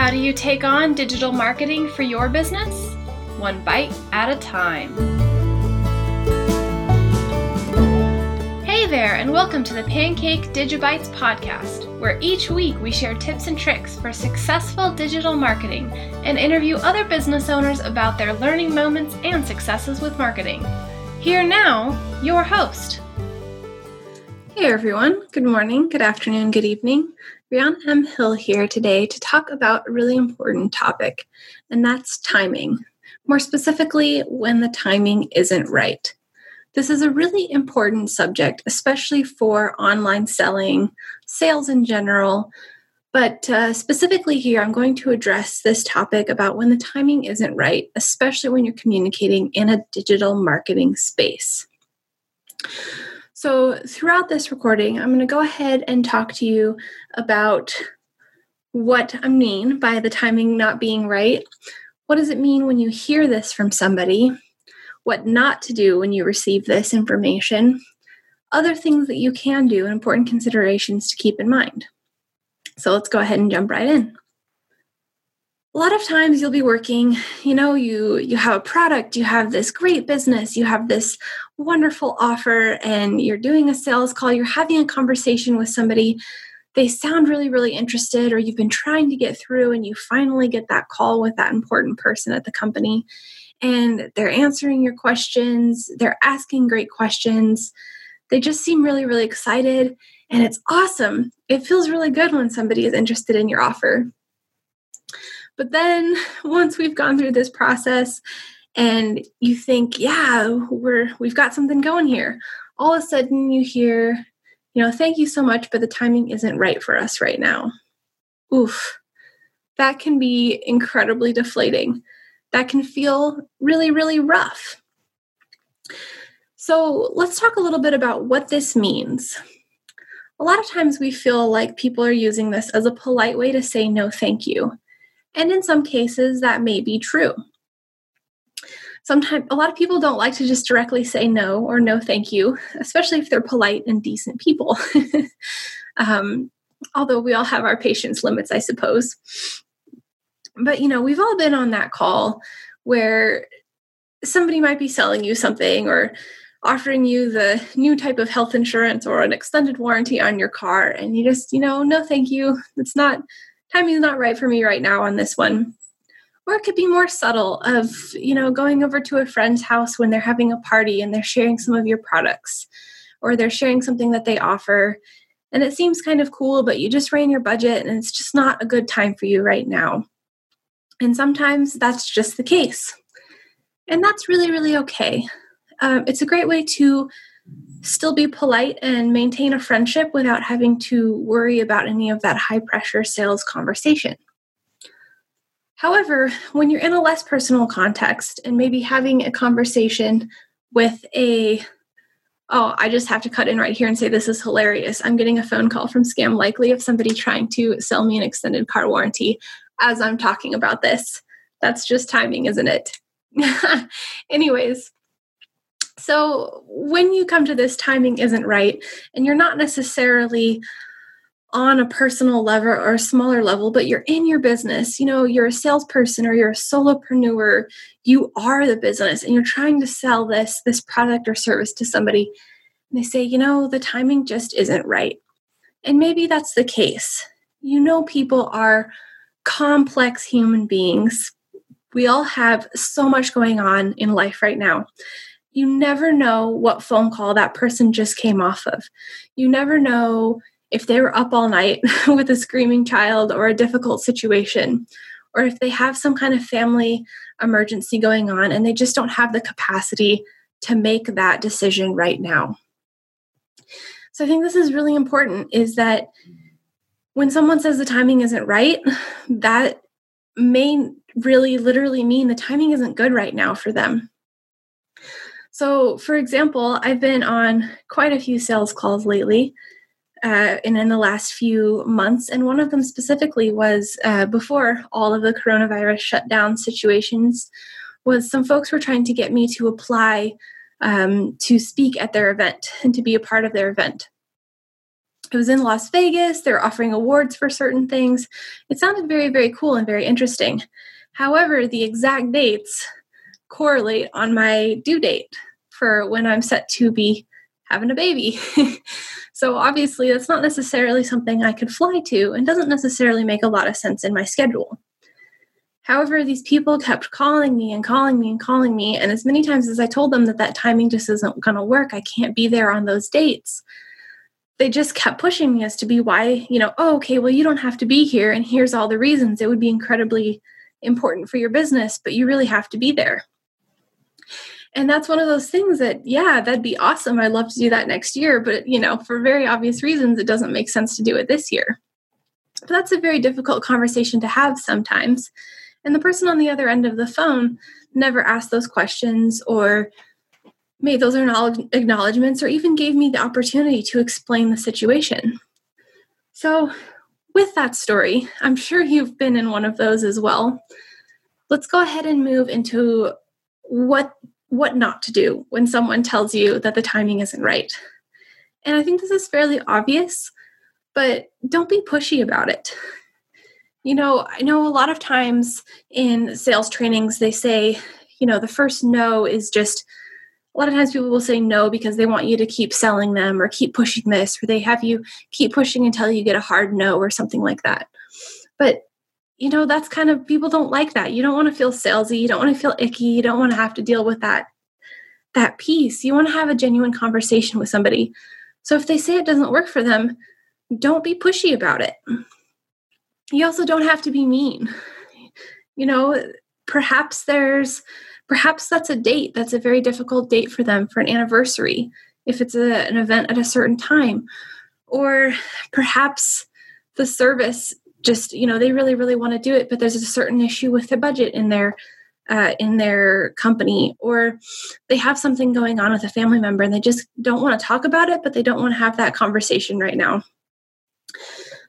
How do you take on digital marketing for your business? One bite at a time. Hey there, and welcome to the Pancake Digibytes podcast, where each week we share tips and tricks for successful digital marketing and interview other business owners about their learning moments and successes with marketing. Here now, your host. Hey everyone, good morning, good afternoon, good evening. Rianna M. Hill here today to talk about a really important topic, and that's timing. More specifically, when the timing isn't right. This is a really important subject, especially for online selling, sales in general. But uh, specifically here, I'm going to address this topic about when the timing isn't right, especially when you're communicating in a digital marketing space. So, throughout this recording, I'm going to go ahead and talk to you about what I mean by the timing not being right. What does it mean when you hear this from somebody? What not to do when you receive this information? Other things that you can do and important considerations to keep in mind. So, let's go ahead and jump right in a lot of times you'll be working you know you you have a product you have this great business you have this wonderful offer and you're doing a sales call you're having a conversation with somebody they sound really really interested or you've been trying to get through and you finally get that call with that important person at the company and they're answering your questions they're asking great questions they just seem really really excited and it's awesome. It feels really good when somebody is interested in your offer but then once we've gone through this process and you think, yeah, we're we've got something going here, all of a sudden you hear, you know, thank you so much, but the timing isn't right for us right now. Oof. That can be incredibly deflating. That can feel really, really rough. So, let's talk a little bit about what this means. A lot of times we feel like people are using this as a polite way to say no, thank you. And in some cases, that may be true. Sometimes a lot of people don't like to just directly say no or no thank you, especially if they're polite and decent people. um, although we all have our patience limits, I suppose. But you know, we've all been on that call where somebody might be selling you something or offering you the new type of health insurance or an extended warranty on your car and you just you know no thank you it's not timing's not right for me right now on this one. Or it could be more subtle of, you know, going over to a friend's house when they're having a party and they're sharing some of your products or they're sharing something that they offer and it seems kind of cool, but you just ran your budget and it's just not a good time for you right now. And sometimes that's just the case. And that's really, really okay. Um, it's a great way to still be polite and maintain a friendship without having to worry about any of that high pressure sales conversation. However, when you're in a less personal context and maybe having a conversation with a oh, I just have to cut in right here and say this is hilarious. I'm getting a phone call from Scam Likely of somebody trying to sell me an extended car warranty as I'm talking about this. That's just timing, isn't it? Anyways, so when you come to this, timing isn't right, and you're not necessarily on a personal level or a smaller level, but you're in your business. You know, you're a salesperson or you're a solopreneur. You are the business, and you're trying to sell this this product or service to somebody. And they say, you know, the timing just isn't right. And maybe that's the case. You know, people are complex human beings. We all have so much going on in life right now you never know what phone call that person just came off of. You never know if they were up all night with a screaming child or a difficult situation, or if they have some kind of family emergency going on and they just don't have the capacity to make that decision right now. So I think this is really important is that when someone says the timing isn't right, that may really literally mean the timing isn't good right now for them. So, for example, I've been on quite a few sales calls lately. Uh, and in the last few months, and one of them specifically was uh, before all of the coronavirus shutdown situations, was some folks were trying to get me to apply um, to speak at their event and to be a part of their event. it was in Las Vegas. They're offering awards for certain things. It sounded very, very cool and very interesting. However, the exact dates correlate on my due date for when I'm set to be having a baby. so obviously, that's not necessarily something I could fly to and doesn't necessarily make a lot of sense in my schedule. However, these people kept calling me and calling me and calling me. And as many times as I told them that that timing just isn't going to work, I can't be there on those dates, they just kept pushing me as to be why, you know, oh, okay, well, you don't have to be here. And here's all the reasons. It would be incredibly important for your business, but you really have to be there. And that's one of those things that, yeah, that'd be awesome. I'd love to do that next year. But, you know, for very obvious reasons, it doesn't make sense to do it this year. But that's a very difficult conversation to have sometimes. And the person on the other end of the phone never asked those questions or made those acknowledgments or even gave me the opportunity to explain the situation. So, with that story, I'm sure you've been in one of those as well. Let's go ahead and move into what what not to do when someone tells you that the timing isn't right. And I think this is fairly obvious, but don't be pushy about it. You know, I know a lot of times in sales trainings they say, you know, the first no is just a lot of times people will say no because they want you to keep selling them or keep pushing this or they have you keep pushing until you get a hard no or something like that but you know that's kind of people don't like that. You don't want to feel salesy you don't want to feel icky you don't want to have to deal with that that piece you want to have a genuine conversation with somebody. So if they say it doesn't work for them don't be pushy about it. You also don't have to be mean. You know perhaps there's perhaps that's a date that's a very difficult date for them for an anniversary if it's a, an event at a certain time. Or perhaps the service just you know they really really want to do it but there's a certain issue with the budget in their uh, in their company or they have something going on with a family member and they just don't want to talk about it but they don't want to have that conversation right now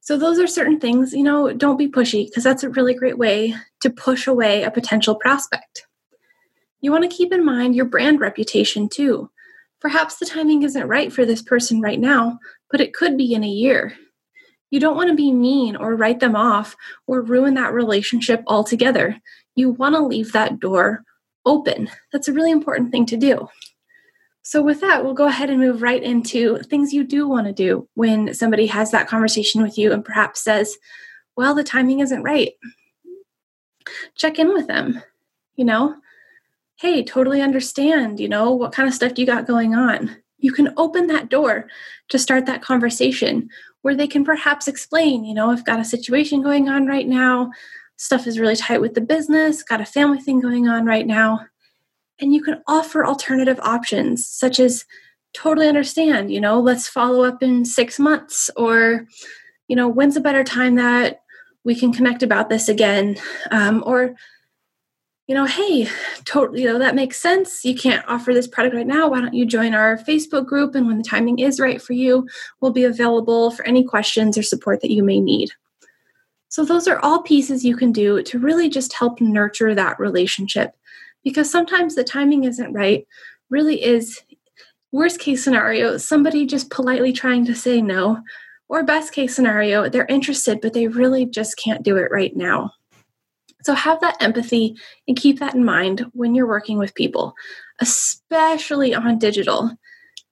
so those are certain things you know don't be pushy because that's a really great way to push away a potential prospect you want to keep in mind your brand reputation too. Perhaps the timing isn't right for this person right now, but it could be in a year. You don't want to be mean or write them off or ruin that relationship altogether. You want to leave that door open. That's a really important thing to do. So, with that, we'll go ahead and move right into things you do want to do when somebody has that conversation with you and perhaps says, Well, the timing isn't right. Check in with them. You know, hey, totally understand, you know, what kind of stuff you got going on? You can open that door to start that conversation where they can perhaps explain, you know, I've got a situation going on right now, stuff is really tight with the business, got a family thing going on right now. And you can offer alternative options, such as totally understand, you know, let's follow up in six months, or, you know, when's a better time that we can connect about this again? Um, or you know, hey, totally, you know, that makes sense. You can't offer this product right now. Why don't you join our Facebook group? And when the timing is right for you, we'll be available for any questions or support that you may need. So, those are all pieces you can do to really just help nurture that relationship because sometimes the timing isn't right, really is worst case scenario, somebody just politely trying to say no, or best case scenario, they're interested, but they really just can't do it right now. So have that empathy and keep that in mind when you're working with people, especially on digital.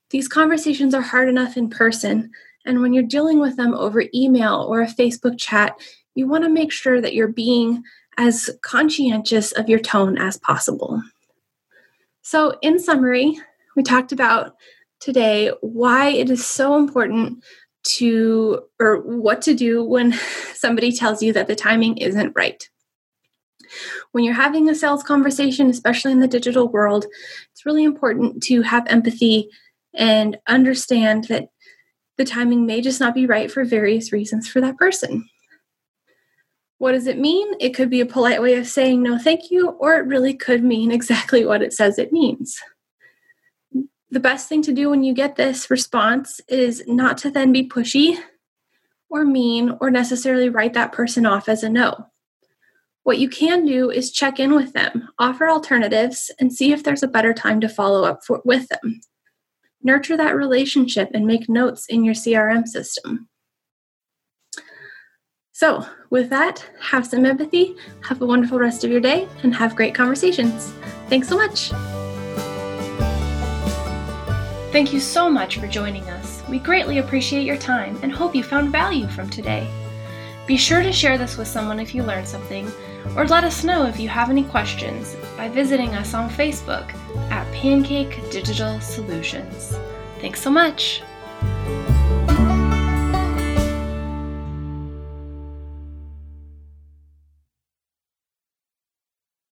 These conversations are hard enough in person, and when you're dealing with them over email or a Facebook chat, you want to make sure that you're being as conscientious of your tone as possible. So, in summary, we talked about today why it is so important to, or what to do when somebody tells you that the timing isn't right. When you're having a sales conversation, especially in the digital world, it's really important to have empathy and understand that the timing may just not be right for various reasons for that person. What does it mean? It could be a polite way of saying no, thank you, or it really could mean exactly what it says it means. The best thing to do when you get this response is not to then be pushy or mean or necessarily write that person off as a no. What you can do is check in with them, offer alternatives, and see if there's a better time to follow up for, with them. nurture that relationship and make notes in your CRM system. So, with that, have some empathy, have a wonderful rest of your day, and have great conversations. Thanks so much. Thank you so much for joining us. We greatly appreciate your time and hope you found value from today. Be sure to share this with someone if you learned something, or let us know if you have any questions by visiting us on Facebook at Pancake Digital Solutions. Thanks so much!